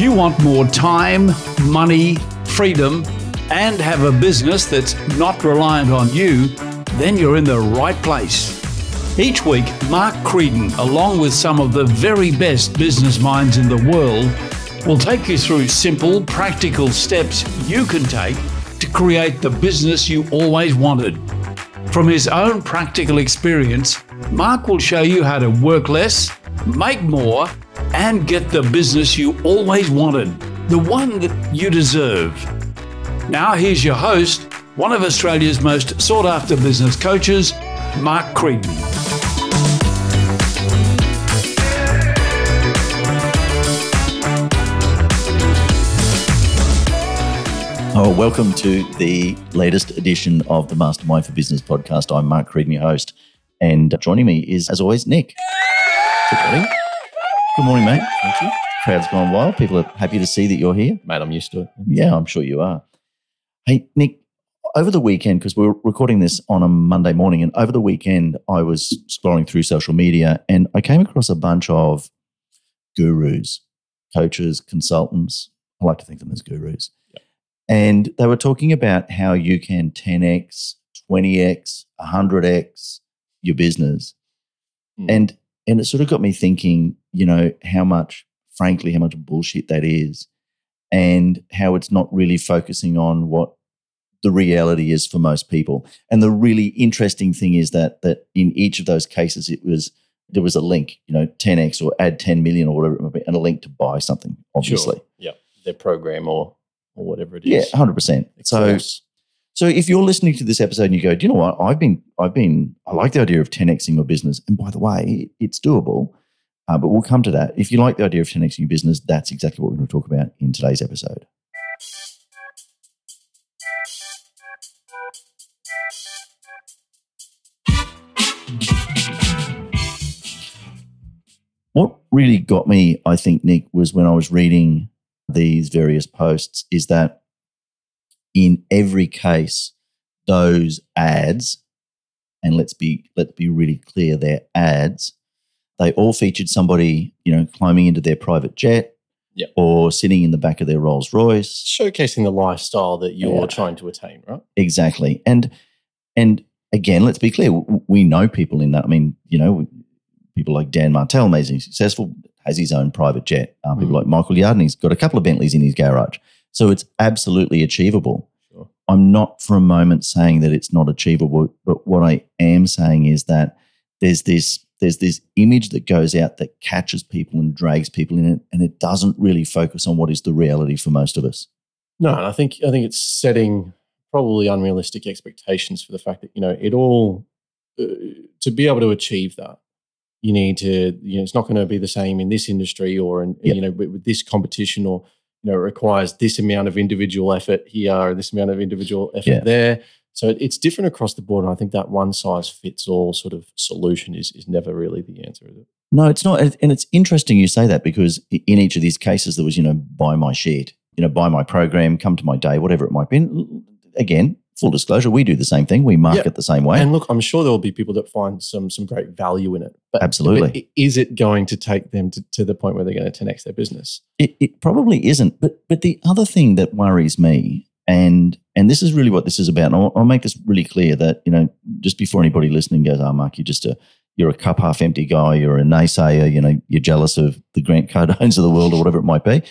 You want more time, money, freedom, and have a business that's not reliant on you, then you're in the right place. Each week, Mark Creedon, along with some of the very best business minds in the world, will take you through simple, practical steps you can take to create the business you always wanted. From his own practical experience, Mark will show you how to work less, make more, and get the business you always wanted, the one that you deserve. Now, here's your host, one of Australia's most sought after business coaches, Mark Creedon. Oh, welcome to the latest edition of the Mastermind for Business podcast. I'm Mark Creedon, your host, and joining me is, as always, Nick. Good morning. Good morning, mate. Thank you. Crowd's gone wild. People are happy to see that you're here. Mate, I'm used to it. Yeah, I'm sure you are. Hey, Nick, over the weekend, because we're recording this on a Monday morning, and over the weekend, I was scrolling through social media and I came across a bunch of gurus, coaches, consultants. I like to think of them as gurus. And they were talking about how you can 10x, 20x, 100x your business. Mm. And and it sort of got me thinking, you know, how much, frankly, how much bullshit that is, and how it's not really focusing on what the reality is for most people. And the really interesting thing is that that in each of those cases, it was there was a link, you know, 10x or add 10 million or whatever it might be, and a link to buy something, obviously. Sure. Yeah. Their program or or whatever it is. Yeah, hundred percent. So, Course. so if you're listening to this episode and you go, do you know what? I've been, I've been, I like the idea of 10xing your business, and by the way, it's doable. Uh, but we'll come to that. If you like the idea of 10xing your business, that's exactly what we're going to talk about in today's episode. What really got me, I think, Nick, was when I was reading these various posts, is that in every case, those ads, and let's be let's be really clear, they're ads, they all featured somebody, you know, climbing into their private jet Yep. or sitting in the back of their Rolls Royce. showcasing the lifestyle that you're Yeah. trying to attain, right? Exactly. And and again, let's be clear, we know people in that. I mean, you know, people like Dan Martell, amazing successful, has his own private jet. Um, people Mm. like Michael Yardney, he's got a couple of Bentleys in his garage. So it's absolutely achievable. Sure. I'm not for a moment saying that it's not achievable, but what I am saying is that there's this there's this image that goes out that catches people and drags people in it, and it doesn't really focus on what is the reality for most of us. No, and I think I think it's setting probably unrealistic expectations for the fact that you know it all uh, to be able to achieve that. You need to, you know, it's not going to be the same in this industry or in, Yep. you know, with, with this competition or, you know, it requires this amount of individual effort here or this amount of individual effort Yeah. there. So it- it's different across the board. And I think that one size fits all sort of solution is, is never really the answer, is it? No, it's not. And it's interesting you say that because in each of these cases, there was, you know, buy my shit, you know, buy my program, come to my day, whatever it might be. And Again, full disclosure, we do the same thing. We market Yeah. the same way. And look, I'm sure there will be people that find some some great value in it. But, Absolutely. but is it going to take them to, to the point where they're going to 10x their business? it, it probably isn't. But but the other thing that worries me, and and this is really what this is about. And I'll, I'll make this really clear that you know just before anybody listening goes, "Oh, Mark, you're just a you're a cup half empty guy. You're a naysayer. You know, you're jealous of the Grant Cardones of the world or whatever it might be."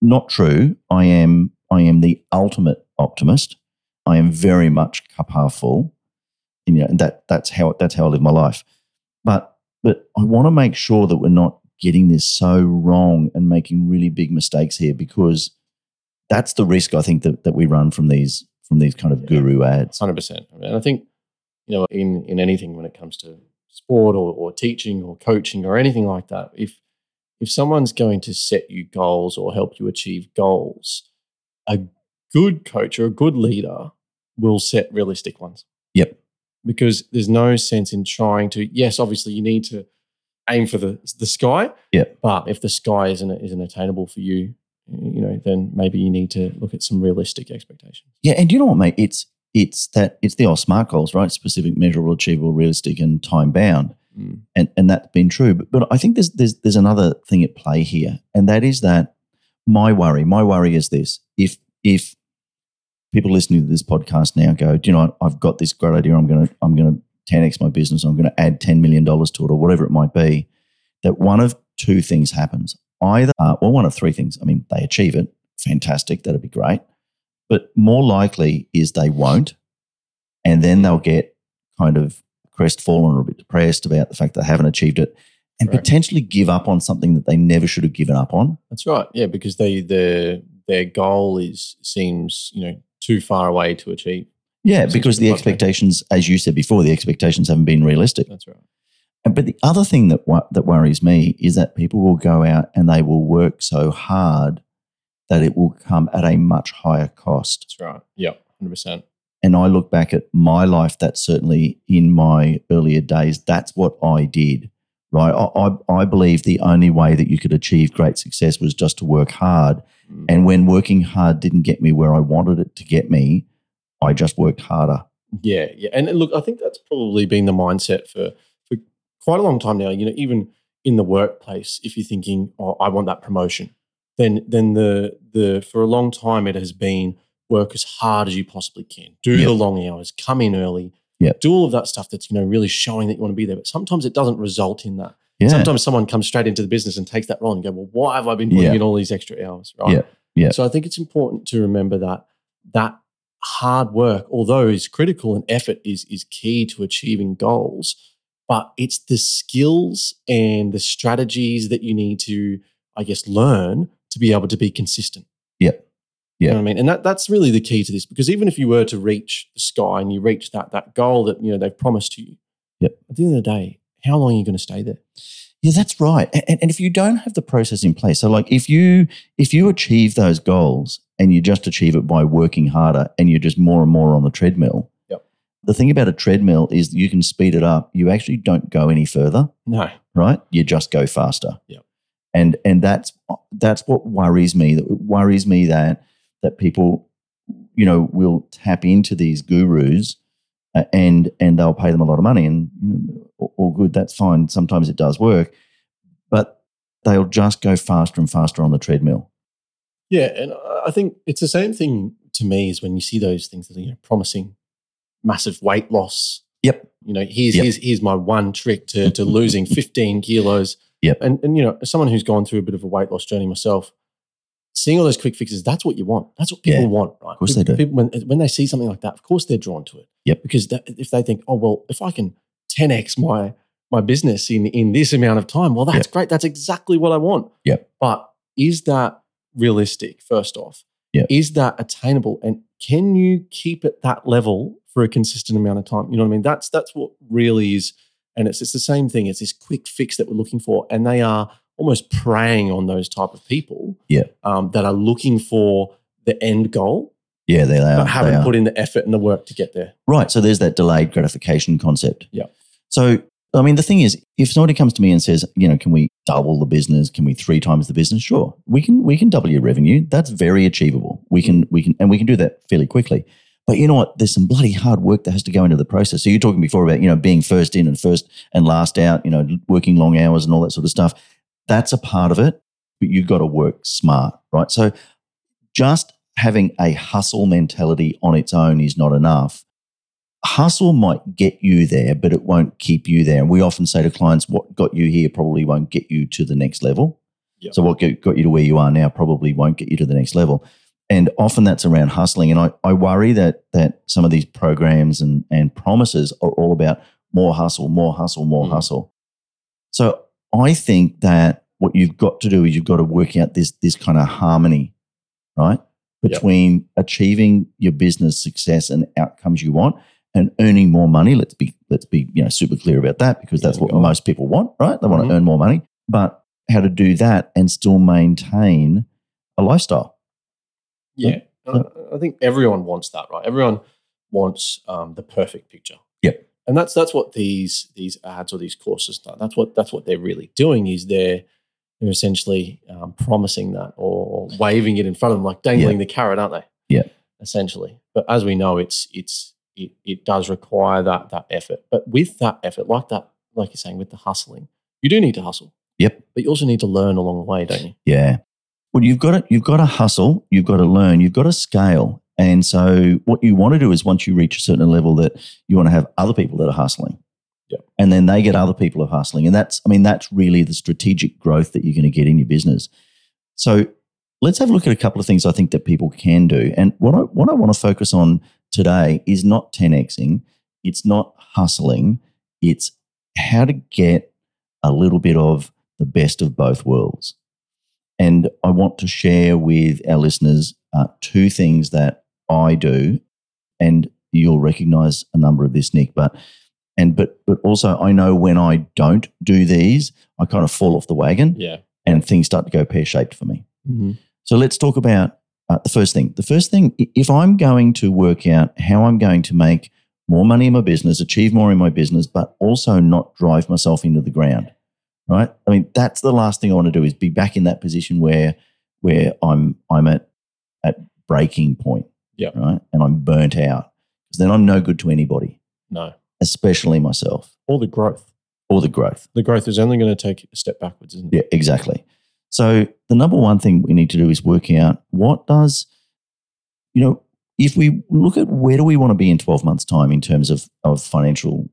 Not true. I am I am the ultimate optimist. I am very much cup half full. And, you know, and that that's how that's how I live my life. But but I want to make sure that we're not getting this so wrong and making really big mistakes here because that's the risk I think that, that we run from these from these kind of Yeah. guru ads. Hundred percent. And I think you know, in in anything when it comes to sport or, or teaching or coaching or anything like that, if if someone's going to set you goals or help you achieve goals, a good coach or a good leader will set realistic ones. Yep. Because there's no sense in trying to. Yes, obviously you need to aim for the the sky. Yep. But if the sky isn't isn't attainable for you, you know, then maybe you need to look at some realistic expectations. Yeah, and you know what, mate? It's it's that it's the old smart goals, right? Specific, measurable, achievable, realistic, and time bound. Mm. and and that's been true. But, but I think there's there's there's another thing at play here, and that is that my worry, my worry is this: if if people listening to this podcast now go, do you know. I've got this great idea. I'm gonna I'm gonna 10x my business. I'm going to add $10 million to it or whatever it might be. That one of two things happens. Either, uh, well, one of three things. I mean, they achieve it. Fantastic. That'd be great. But more likely is they won't. And then they'll get kind of crestfallen or a bit depressed about the fact they haven't achieved it and Right. potentially give up on something that they never should have given up on. That's right. Yeah, because they their their goal is seems you know too far away to achieve. Yeah, because the expectations, as you said before, the expectations haven't been realistic. That's right. But the other thing that that worries me is that people will go out and they will work so hard that it will come at a much higher cost. That's right. Yeah, hundred percent. And I look back at my life. That certainly in my earlier days, that's what I did. Right. I, I, I believe the only way that you could achieve great success was just to work hard. Mm. And when working hard didn't get me where I wanted it to get me, I just worked harder. Yeah, yeah, and look, I think that's probably been the mindset for quite a long time now. You know, even in the workplace, if you're thinking, "Oh, I want that promotion," then then the the for a long time it has been work as hard as you possibly can, do Yep. the long hours, come in early, Yep. do all of that stuff that's you know really showing that you want to be there. But sometimes it doesn't result in that. Yeah. Sometimes someone comes straight into the business and takes that role and go, "Well, why have I been putting Yeah. in all these extra hours?" Right. Yeah. Yeah. So I think it's important to remember that that hard work, although is critical and effort is is key to achieving goals, but it's the skills and the strategies that you need to, I guess, learn to be able to be consistent. Yep. You Yeah. know what I mean? And that, that's really the key to this because even if you were to reach the sky and you reach that that goal that you know they've promised to you, Yep. at the end of the day, how long are you going to stay there? Yeah, that's right. And, and if you don't have the process in place, so like if you if you achieve those goals and you just achieve it by working harder and you're just more and more on the treadmill. The thing about a treadmill is you can speed it up. You actually don't go any further, No. right? You just go faster. Yep. And and that's that's what worries me. That worries me that that people, you know, will tap into these gurus uh, and and they'll pay them a lot of money and you know, all- good that's fine sometimes it does work but they'll just go faster and faster on the treadmill Yeah, and I- I think it's the same thing to me as when you see those things that are you know, promising massive weight loss. Yep. You know, here's Yep. here's here's my one trick to to losing 15 kilos. Yep. And and you know, as someone who's gone through a bit of a weight loss journey myself, seeing all those quick fixes, that's what you want. That's what people Yeah. want, right? Of course they do. People, when when they see something like that, of course they're drawn to it. Yep. Because that, if they think, oh well, if I can 10x my my business in in this amount of time, well, that's great. That's exactly what I want. Yep. But is that realistic? First off, Yep. is that attainable, and can you keep at that level for a consistent amount of time? You know what I mean? That's that's what really is, and it's it's the same thing. It's this quick fix that we're looking for, and they are almost preying on those type of people. Yeah. Um, that are looking for the end goal, yeah they are, but haven't put in the effort and the work to get there. right so there's that delayed gratification concept Yeah. so i mean the thing is if somebody comes to me and says you know can we double the business can we three times the business sure we can we can double your revenue that's very achievable we can we can and we can do that fairly quickly but you know what there's some bloody hard work that has to go into the process so you're talking before about you know being first in and first and last out you know working long hours and all that sort of stuff that's a part of it but you've got to work smart right so just having a hustle mentality on its own is not enough hustle might get you there, but it won't keep you there. And we often say to clients, what got you here probably won't get you to the next level. Yep. So what got you to where you are now probably won't get you to the next level. And often that's around hustling. And I, I worry that that some of these programs and, and promises are all about more hustle, more hustle, more Mm. hustle. So I think that what you've got to do is you've got to work out this this kind of harmony, right? Yep. Between achieving your business success and outcomes you want and earning more money. Let's be let's be you know super clear about that because that's what most people want, right? They want Mhm. to earn more money, but how to do that and still maintain a lifestyle. Yeah, I think everyone wants that, right? Everyone wants um, the perfect picture. Yeah. and that's that's what these these ads or these courses do. That's what that's what they're really doing. Is they're they're essentially um, promising that or waving it in front of them, like dangling the carrot, aren't they? Yeah. essentially. But as we know, it's it's it, it does require that that effort. But with that effort, like that, like you're saying, with the hustling, you do need to hustle. Yep. But you also need to learn along the way, don't you? Yeah. Well, you've got to you've got to hustle, you've got to learn, you've got to scale. And so what you want to do is once you reach a certain level that you want to have other people that are hustling. Yep. And then they get other people of hustling. And that's I mean, that's really the strategic growth that you're going to get in your business. So let's have a look at a couple of things I think that people can do. And what I what I want to focus on today is not 10xing, it's not hustling, it's how to get a little bit of the best of both worlds. And I want to share with our listeners uh, two things that I do, and you'll recognize a number of this, Nick. But and but but also I know when I don't do these, I kind of fall off the wagon, Yeah. and things start to go pear shaped for me. Mm-hmm. So let's talk about uh, the first thing. The first thing, if I'm going to work out how I'm going to make more money in my business, achieve more in my business, but also not drive myself into the ground, right? I mean, that's the last thing I want to do is be back in that position where where I'm I'm at at breaking point, Yeah. right, and I'm burnt out because then I'm no good to anybody, No. especially myself Or the growth. or the growth. The growth is only going to take a step backwards, isn't it? Yeah, exactly. So the number one thing we need to do is work out what does, you know, if we look at where do we want to be in 12 months' time in terms of, of financial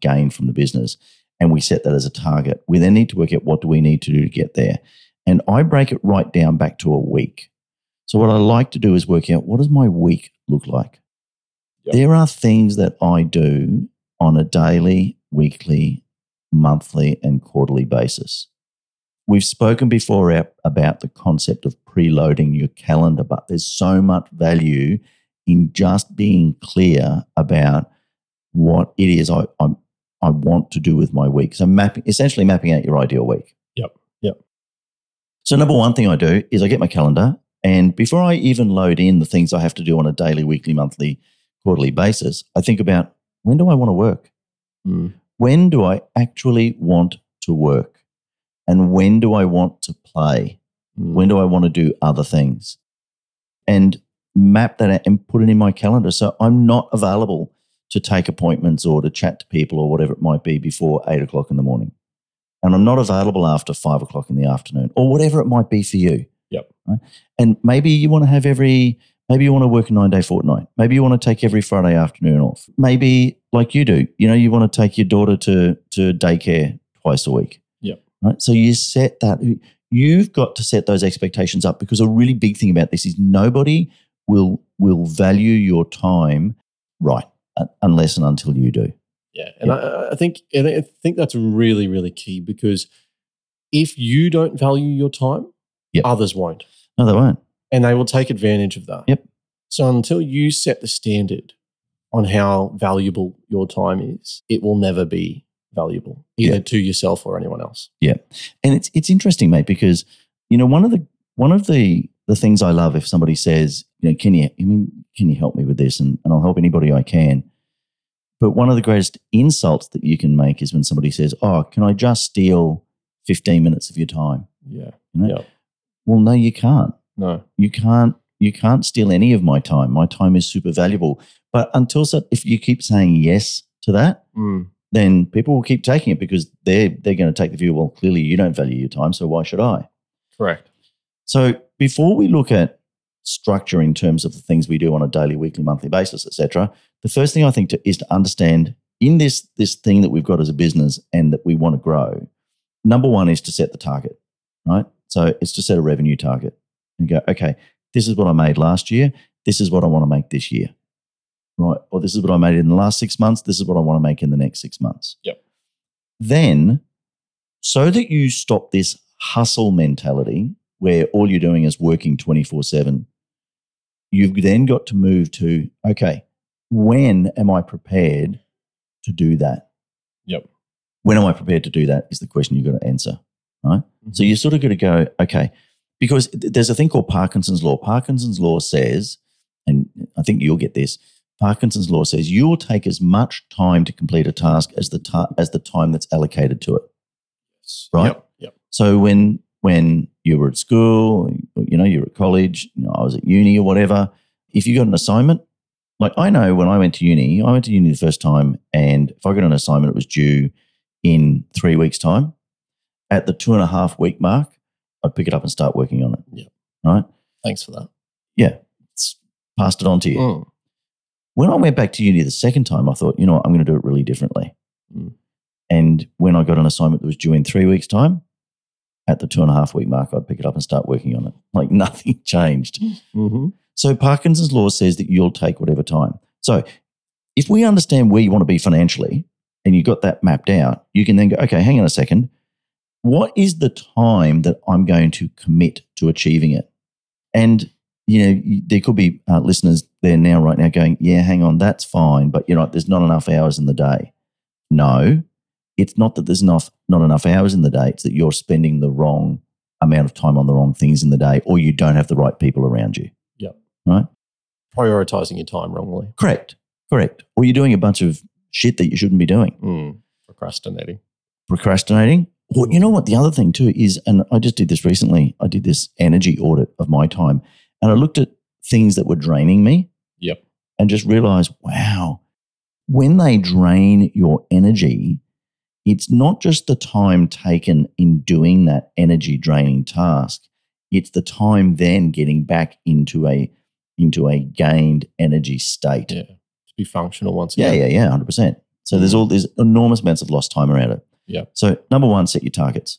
gain from the business, and we set that as a target, we then need to work out what do we need to do to get there. And I break it right down back to a week. So what I like to do is work out what does my week look like? Yep. There are things that I do on a daily, weekly, monthly, and quarterly basis. We've spoken before about the concept of preloading your calendar, but there's so much value in just being clear about what it is I, I, I want to do with my week. So mapping, essentially mapping out your ideal week. Yep, yep. So number one thing I do is I get my calendar, and before I even load in the things I have to do on a daily, weekly, monthly, quarterly basis, I think about when do I want to work? Mm. when do I actually want to work? And when do I want to play? Mm. When do I want to do other things? And map that out and put it in my calendar. So I'm not available to take appointments or to chat to people or whatever it might be before eight o'clock in the morning. And I'm not available after five o'clock in the afternoon or whatever it might be for you. Yep. Right? And maybe you want to have every, maybe you want to work a nine day fortnight. Maybe you want to take every Friday afternoon off. Maybe like you do, you know, you want to take your daughter to, to daycare twice a week. Yep. Right. So you set that, you've got to set those expectations up because a really big thing about this is nobody will, will value your time right unless and until you do. Yeah, and I, I think and I think that's really really key because if you don't value your time, Yep. others won't, No, they won't. and they will take advantage of that. Yep. So until you set the standard on how valuable your time is, it will never be valuable either Yeah. to yourself or anyone else. Yeah, and it's it's interesting, mate, because you know one of the one of the the things I love if somebody says, you know, can you I mean, can you help me with this? And, and I'll help anybody I can. But one of the greatest insults that you can make is when somebody says, Oh, can I just steal 15 minutes of your time? Yeah. You know? Yep. Well, no, you can't. No. You can't you can't steal any of my time. My time is super valuable. But until so if you keep saying yes to that, Mm. then people will keep taking it because they're they're going to take the view, well, clearly you don't value your time, so why should I? Correct. So before we look at structure in terms of the things we do on a daily, weekly, monthly basis, etc., the first thing I think to, is to understand in this this thing that we've got as a business and that we want to grow. Number one is to set the target, right? So it's to set a revenue target and go, okay, this is what I made last year. This is what I want to make this year, right? Or this is what I made in the last six months. This is what I want to make in the next six months. Yep. Then, so that you stop this hustle mentality where all you're doing is working 24 7, you've then got to move to, okay, when am I prepared to do that? Yep. When am I prepared to do that is the question you've got to answer. Mm-hmm. So you sort of got to go, okay, because there's a thing called Parkinson's law. Parkinson's law says, and I think you'll get this. Parkinson's law says you will take as much time to complete a task as the ta- as the time that's allocated to it. Right. Yep. Yep. So when when you were at school, you know, you were at college, you know, I was at uni or whatever. If you got an assignment, like I know when I went to uni, I went to uni the first time, and if I got an assignment, it was due in three weeks' time. At the two and a half week mark, I'd pick it up and start working on it. Yeah. right? Thanks for that. Yeah, it's passed it on to you. Mm. When I went back to uni the second time, I thought, you know what, I'm going to do it really differently. Mm. And when I got an assignment that was due in three weeks' time, at the two and a half week mark, I'd pick it up and start working on it. Like nothing changed. hmm So Parkinson's law says that you'll take whatever time. So if we understand where you want to be financially and you've got that mapped out, you can then go, okay, hang on a second. What is the time that I'm going to commit to achieving it? And you know, there could be uh, listeners there now, right now, going, "Yeah, hang on, that's fine, but you know, there's not enough hours in the day." No, it's not that there's enough not enough hours in the day. It's that you're spending the wrong amount of time on the wrong things in the day, or you don't have the right people around you. Yep. Right? Prioritizing your time wrongly. Correct. Correct. Or you're doing a bunch of shit that you shouldn't be doing. Mm. Procrastinating. Procrastinating. Or you know what? The other thing too is, and I just did this recently, I did this energy audit of my time and I looked at things that were draining me. Yep. And just realized, wow, when they drain your energy, it's not just the time taken in doing that energy draining task. It's the time then getting back into a into a gained energy state. Yeah. To be functional once again. Yeah, yeah, yeah, hundred percent. So there's mm. all there's enormous amounts of lost time around it. Yeah. So number one, set your targets,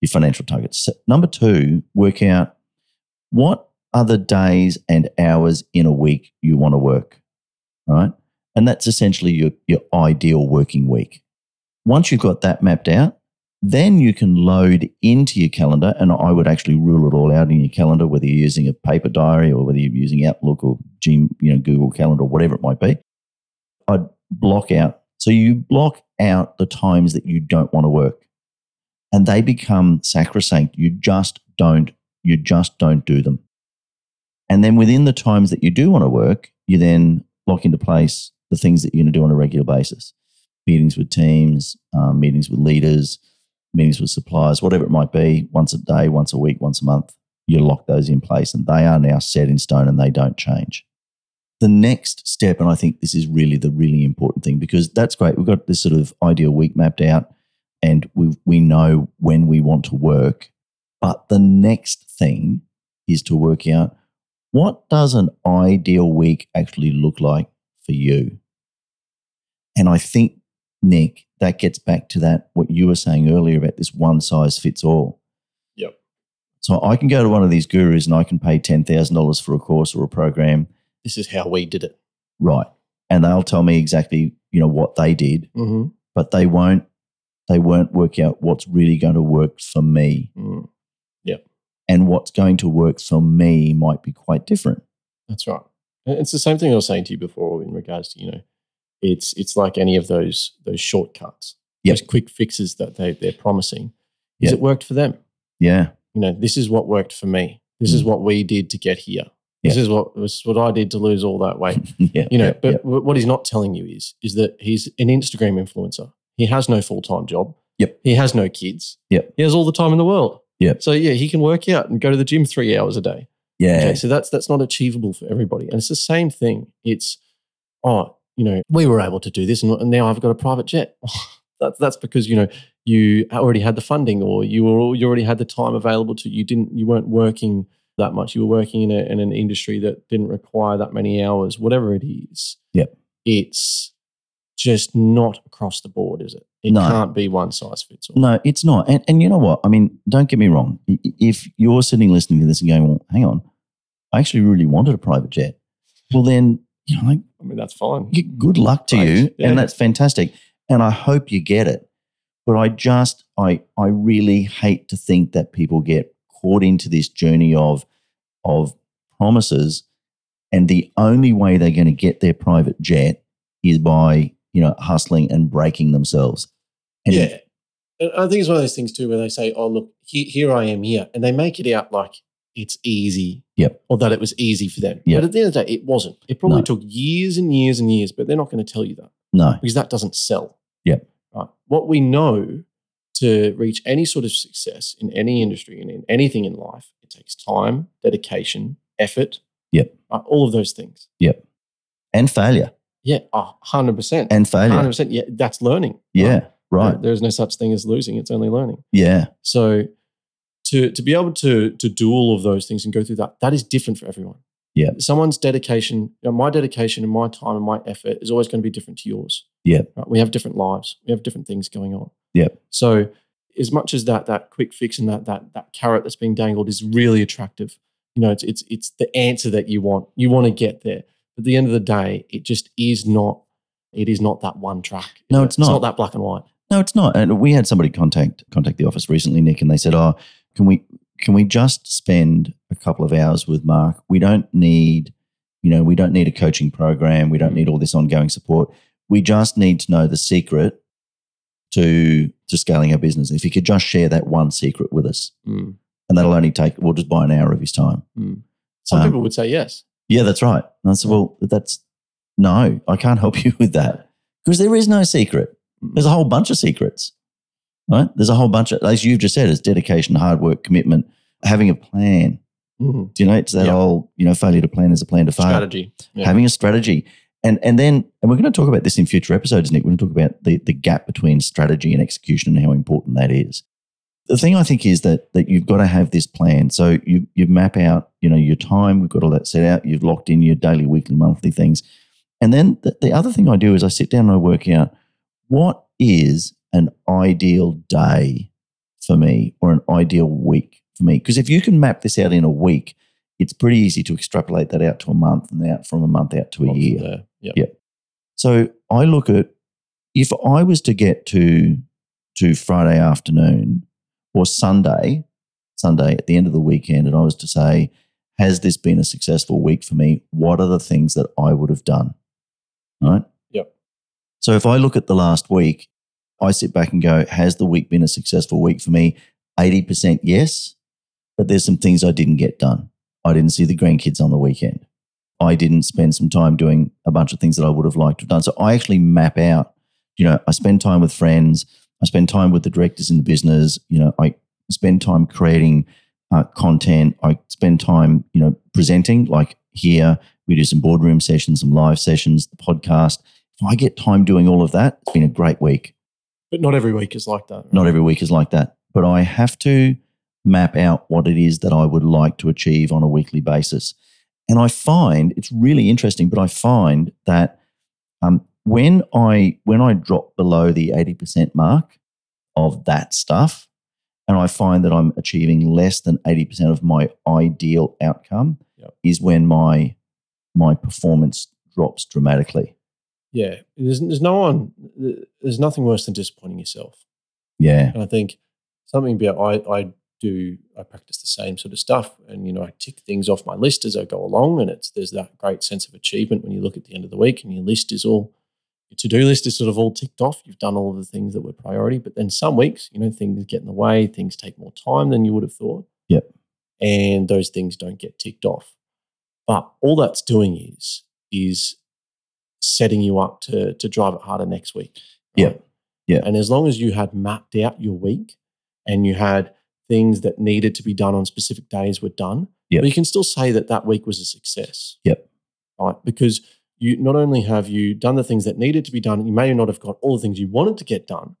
your financial targets. Se- Number two, work out what are the days and hours in a week you want to work, right? And that's essentially your your ideal working week. Once you've got that mapped out, then you can load into your calendar, and I would actually rule it all out in your calendar, whether you're using a paper diary or whether you're using Outlook or Gm, you know, Google Calendar, or whatever it might be. I'd block out. So you block out the times that you don't want to work, and they become sacrosanct. You just don't. You just don't do them. And then within the times that you do want to work, you then lock into place the things that you're going to do on a regular basis meetings with teams, um, meetings with leaders, meetings with suppliers, whatever it might be, once a day, once a week, once a month. You lock those in place and they are now set in stone and they don't change. The next step, and I think this is really the really important thing because that's great. We've got this sort of ideal week mapped out and we, we know when we want to work. But the next thing is to work out what does an ideal week actually look like for you? And I think, Nick, that gets back to that, what you were saying earlier about this one size fits all. Yep. So I can go to one of these gurus and I can pay $10,000 for a course or a program. This is how we did it. Right. And they'll tell me exactly, you know, what they did, Mm-hmm. but they won't, they won't work out what's really going to work for me. Mm. And what's going to work for me might be quite different. That's right. It's the same thing I was saying to you before in regards to, you know, it's it's like any of those those shortcuts, Yep. those quick fixes that they, they're promising. Is Yep. it worked for them? Yeah. You know, this is what worked for me. This is Mm. what we did to get here. This Yeah. is what this is what I did to lose all that weight. yeah. You know, but what he's not telling you is is that he's an Instagram influencer. He has no full time job. Yep. He has no kids. Yep. He has all the time in the world. Yep. So yeah, he can work out and go to the gym three hours a day. yeah. Okay, so that's that's not achievable for everybody, and it's the same thing. It's oh, you know, we were able to do this, and, now I've got a private jet. that's that's because you know you already had the funding, or you were you already had the time available to you. Didn't you weren't working that much? You were working in, a, in an industry that didn't require that many hours. Whatever it is, Yep. it's just not across the board, is it? It No. can't be one size fits all. No, it's not. And, and you know what? I mean, don't get me wrong. If you're sitting listening to this and going, well, hang on, I actually really wanted a private jet. Well, then, you know, like, I mean, that's fine. good luck to Right. you. Yeah. And that's fantastic. And I hope you get it. But I just, I, I really hate to think that people get caught into this journey of, of promises. And the only way they're going to get their private jet is by, you know, hustling and breaking themselves. And yeah. And I think it's one of those things too where they say, oh, look, he, here I am here. And they make it out like it's easy. Yep. Or that it was easy for them. Yep. But at the end of the day, it wasn't. It probably No. took years and years and years, but they're not going to tell you that No. because that doesn't sell. Yep. Right. What we know to reach any sort of success in any industry and in anything in life, it takes time, dedication, effort. Yep. right, all of those things. Yep. And failure. Yeah. a 100%. And failure. 100%. Yeah. That's learning. Yeah. Right. There- There's no such thing as losing. It's only learning. Yeah. So to to be able to to do all of those things and go through that, that is different for everyone. Yeah. Someone's dedication, you know, my dedication and my time and my effort is always going to be different to yours. Yeah. Right? We have different lives. We have different things going on. Yeah. So as much as that that quick fix and that that that carrot that's being dangled is really attractive, you know, it's it's it's the answer that you want. You want to get there. But at the end of the day, it just is not. It is not that one track. No, it's not. It's not. not that black and white. No, it's not. And we had somebody contact contact the office recently, Nick, and they said, "Oh, can we can we just spend a couple of hours with Mark? We don't need, you know, we don't need a coaching program. We don't need all this ongoing support. We just need to know the secret to to scaling our business. If he could just share that one secret with us, Mm. and that'll only take we'll just buy an hour of his time. Mm. Some Um, people would say yes. Yeah, that's right. And I said, well, that's no, I can't help you with that because there is no secret. Mm. There's a whole bunch of secrets, right? There's a whole bunch of, as you've just said, it's dedication, hard work, commitment, having a plan. Mm. Do you know, it's that Yeah. whole, you know, failure to plan is a plan to fail. Strategy. Yeah. Having a strategy. And, and then, and we're going to talk about this in future episodes, Nick. We're going to talk about the, the gap between strategy and execution and how important that is. The thing I think is that that you've got to have this plan. So you you map out, you know, your time. We've got all that set out. You've locked in your daily, weekly, monthly things. And then the, the other thing I do is I sit down and I work out what is an ideal day for me or an ideal week for me. Because if you can map this out in a week, it's pretty easy to extrapolate that out to a month and out from a month out to a year. Yeah. Yeah. So I look at if I was to get to to Friday afternoon or Sunday, Sunday at the end of the weekend, and I was to say, has this been a successful week for me? What are the things that I would have done? Right? Yep. So if I look at the last week, I sit back and go, has the week been a successful week for me? 80% yes, but there's some things I didn't get done. I didn't see the grandkids on the weekend. I didn't spend some time doing a bunch of things that I would have liked to have done. So I actually map out, you know, I spend time with friends, I spend time with the directors in the business, you know, I spend time creating uh, content, I spend time, you know, presenting like here. We do some boardroom sessions, some live sessions, the podcast. If I get time doing all of that, it's been a great week. But not every week is like that. right? Not every week is like that, but I have to map out what it is that I would like to achieve on a weekly basis. And I find it's really interesting, but I find that um, when I when I drop below the eighty percent mark of that stuff, and I find that I'm achieving less than eighty percent of my ideal outcome, Yep. is when my my performance drops dramatically. Yeah. There's, there's no one, there's nothing worse than disappointing yourself. Yeah, And I think something about I, I do I practice the same sort of stuff, and you know I tick things off my list as I go along, and it's there's that great sense of achievement when you look at the end of the week and your list is all your to do list is sort of all ticked off. You've done all of the things that were priority, but then some weeks you know things get in the way, things take more time than you would have thought. Yep. and those things don't get ticked off. But all that's doing is is setting you up to to drive it harder next week. Yeah. Yeah. And as long as you had mapped out your week and you had things that needed to be done on specific days were done, Yep. but you can still say that that week was a success. Yep. Right. Because you not only have you done the things that needed to be done, you may not have got all the things you wanted to get done,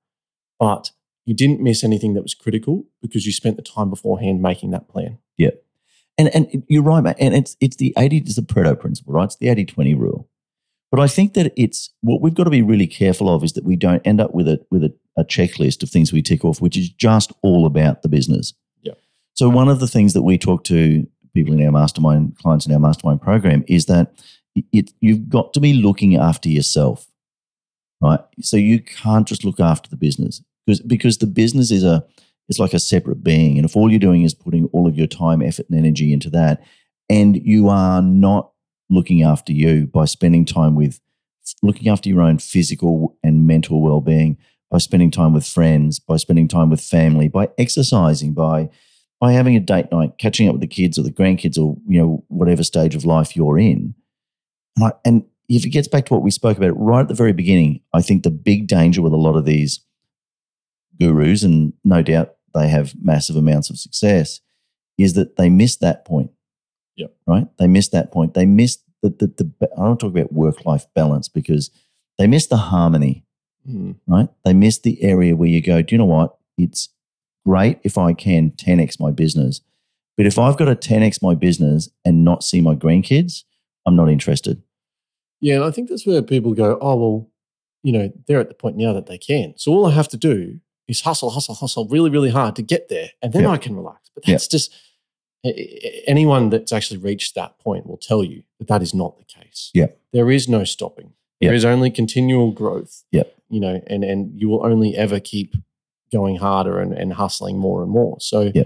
but you didn't miss anything that was critical because you spent the time beforehand making that plan. Yeah. And and you're right, mate. And it's it's the 80 it's the Pareto principle, right? It's the 80-20 rule. But I think that it's what we've got to be really careful of is that we don't end up with a with a, a checklist of things we tick off, which is just all about the business. Yeah. So one of the things that we talk to people in our mastermind, clients in our mastermind program, is that it, you've got to be looking after yourself. Right. So you can't just look after the business because because the business is a it's like a separate being. And if all you're doing is putting all of your time, effort, and energy into that, and you are not looking after you by spending time with looking after your own physical and mental well-being, by spending time with friends, by spending time with family, by exercising, by by having a date night, catching up with the kids or the grandkids or you know whatever stage of life you're in. And, I, and if it gets back to what we spoke about right at the very beginning, I think the big danger with a lot of these gurus, and no doubt they have massive amounts of success, is that they miss that point. Yep. Right? They missed that point. They missed the, the, the I don't talk about work life balance because they missed the harmony, Mm. right? They missed the area where you go, do you know what? It's great if I can 10x my business. But if I've got to 10x my business and not see my grandkids, I'm not interested. Yeah, and I think that's where people go, oh, well, you know, they're at the point now that they can. So all I have to do is hustle, hustle, hustle really, really hard to get there. And then Yeah. I can relax. But that's just a- a- anyone that's actually reached that point will tell you that that is not the case. Yeah. There is no stopping. There Yeah. is only continual growth. Yeah. You know, and and you will only ever keep going harder and, and hustling more and more. So Yeah.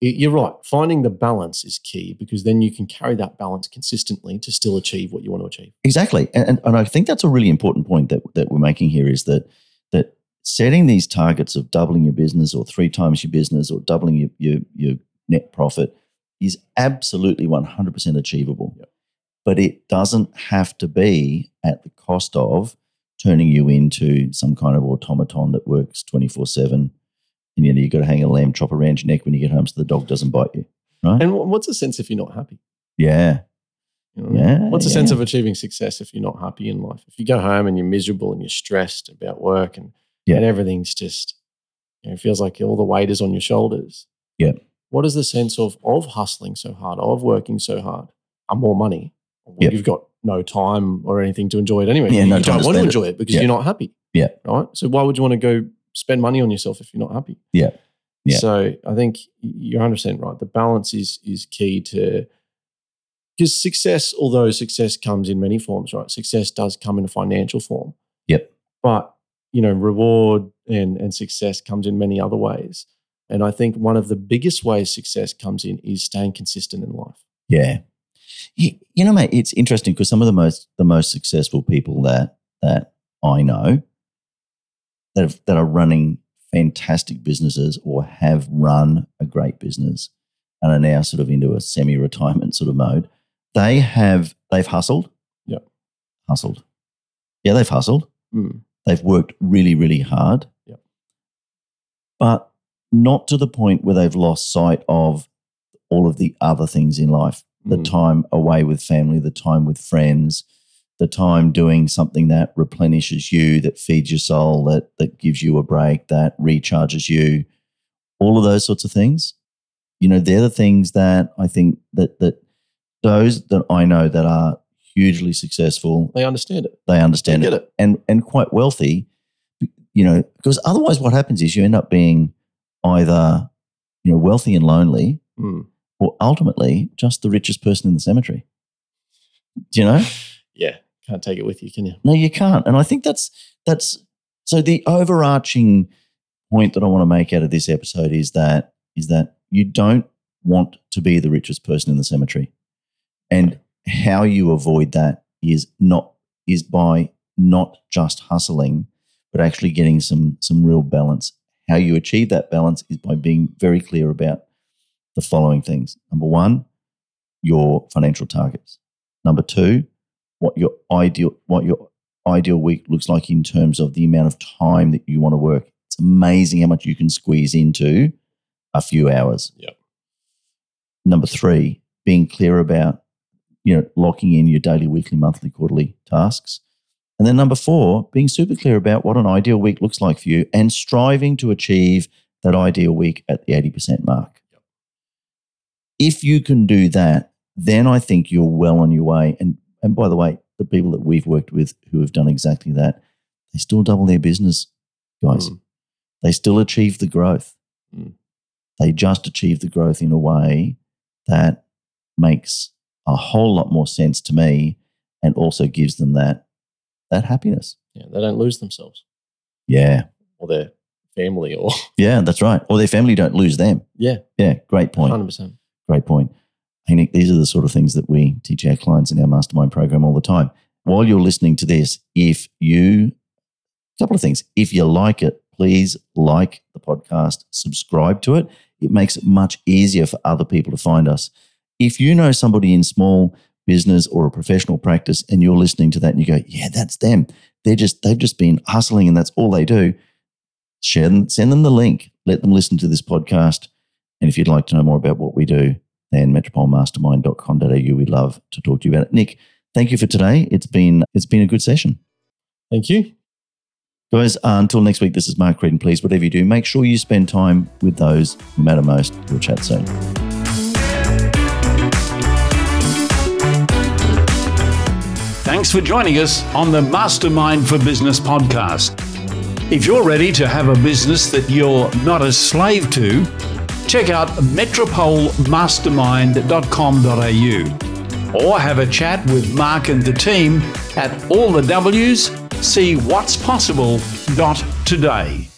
y- you're right. Finding the balance is key because then you can carry that balance consistently to still achieve what you want to achieve. Exactly. And, and, and I think that's a really important point that, that we're making here is that that setting these targets of doubling your business or three times your business or doubling your, your, your net profit is absolutely 100% achievable. Yep. But it doesn't have to be at the cost of turning you into some kind of automaton that works 24 7. And you know, you've got to hang a lamb chop around your neck when you get home so the dog doesn't bite you. Right. And what's the sense if you're not happy? Yeah. You know what I mean? Yeah. What's the yeah. sense of achieving success if you're not happy in life? If you go home and you're miserable and you're stressed about work and, Yeah. and everything's just, you know, it feels like all the weight is on your shoulders. Yeah. What is the sense of of hustling so hard, of working so hard, and more money? Well, Yep. You've got no time or anything to enjoy it anyway. Yeah, you no don't want to enjoy it because Yeah. you're not happy. Yeah. Right. So why would you want to go spend money on yourself if you're not happy? Yeah. Yeah. So I think you're 100 percent right. The balance is is key to because success, although success comes in many forms, right? Success does come in a financial form. Yep. But you know, reward and and success comes in many other ways. And I think one of the biggest ways success comes in is staying consistent in life. Yeah. You, know, mate, it's interesting because some of the most the most successful people that that I know that have, that are running fantastic businesses or have run a great business and are now sort of into a semi-retirement sort of mode, they have they've hustled. Yeah. Hustled. Yeah, they've hustled. Mm. They've worked really, really hard. Yeah. But not to the point where they've lost sight of all of the other things in life the Mm. time away with family, the time with friends, the time doing something that replenishes you, that feeds your soul, that that gives you a break, that recharges you, all of those sorts of things. You know, they're the things that I think that that those that I know that are hugely successful, They understand it. they They understand get it, it. and and quite wealthy. You know, because otherwise, what happens is you end up being either you know wealthy and lonely, Mm. or ultimately just the richest person in the cemetery. Do you know? Yeah. Can't take it with you, can you? No, you can't. And I think that's that's so the overarching point that I want to make out of this episode is that is that you don't want to be the richest person in the cemetery. And how you avoid that is not is by not just hustling, but actually getting some some real balance. How you achieve that balance is by being very clear about the following things. Number one, your financial targets. Number two, what your ideal what your ideal week looks like in terms of the amount of time that you want to work. It's amazing how much you can squeeze into a few hours. Yep. Number three, being clear about you know locking in your daily, weekly, monthly, quarterly tasks. And then number four, being super clear about what an ideal week looks like for you and striving to achieve that ideal week at the 80% mark. Yep. If you can do that, then I think you're well on your way. And and by the way, the people that we've worked with who have done exactly that, they still double their business, guys. Mm. They still achieve the growth. Mm. They just achieve the growth in a way that makes a whole lot more sense to me and also gives them that that happiness. Yeah. They don't lose themselves Yeah. or their family or Yeah, that's right. Or their family don't lose them. yeah, Yeah, great point. hundred percent. Great point. Hey, Nick, these are the sort of things that we teach our clients in our mastermind program all the time. While you're listening to this, if you, a couple of things, if you like it, please like the podcast, subscribe to it. It makes it much easier for other people to find us. If you know somebody in small business or a professional practice and you're listening to that and you go, yeah, that's them. They're just, they've just been hustling and that's all they do. Share them, send them the link, let them listen to this podcast. And if you'd like to know more about what we do, then metropolemastermind.com.au. We'd love to talk to you about it. Nick, thank you for today. It's been it's been a good session. Thank you. Guys, uh, until next week, this is Mark Creedon. Please, whatever you do, make sure you spend time with those who matter most. We'll chat soon. Thanks for joining us on the Mastermind for Business podcast. If you're ready to have a business that you're not a slave to, check out metropolemastermind.com.au or have a chat with Mark and the team at all the W's, see what's. Today.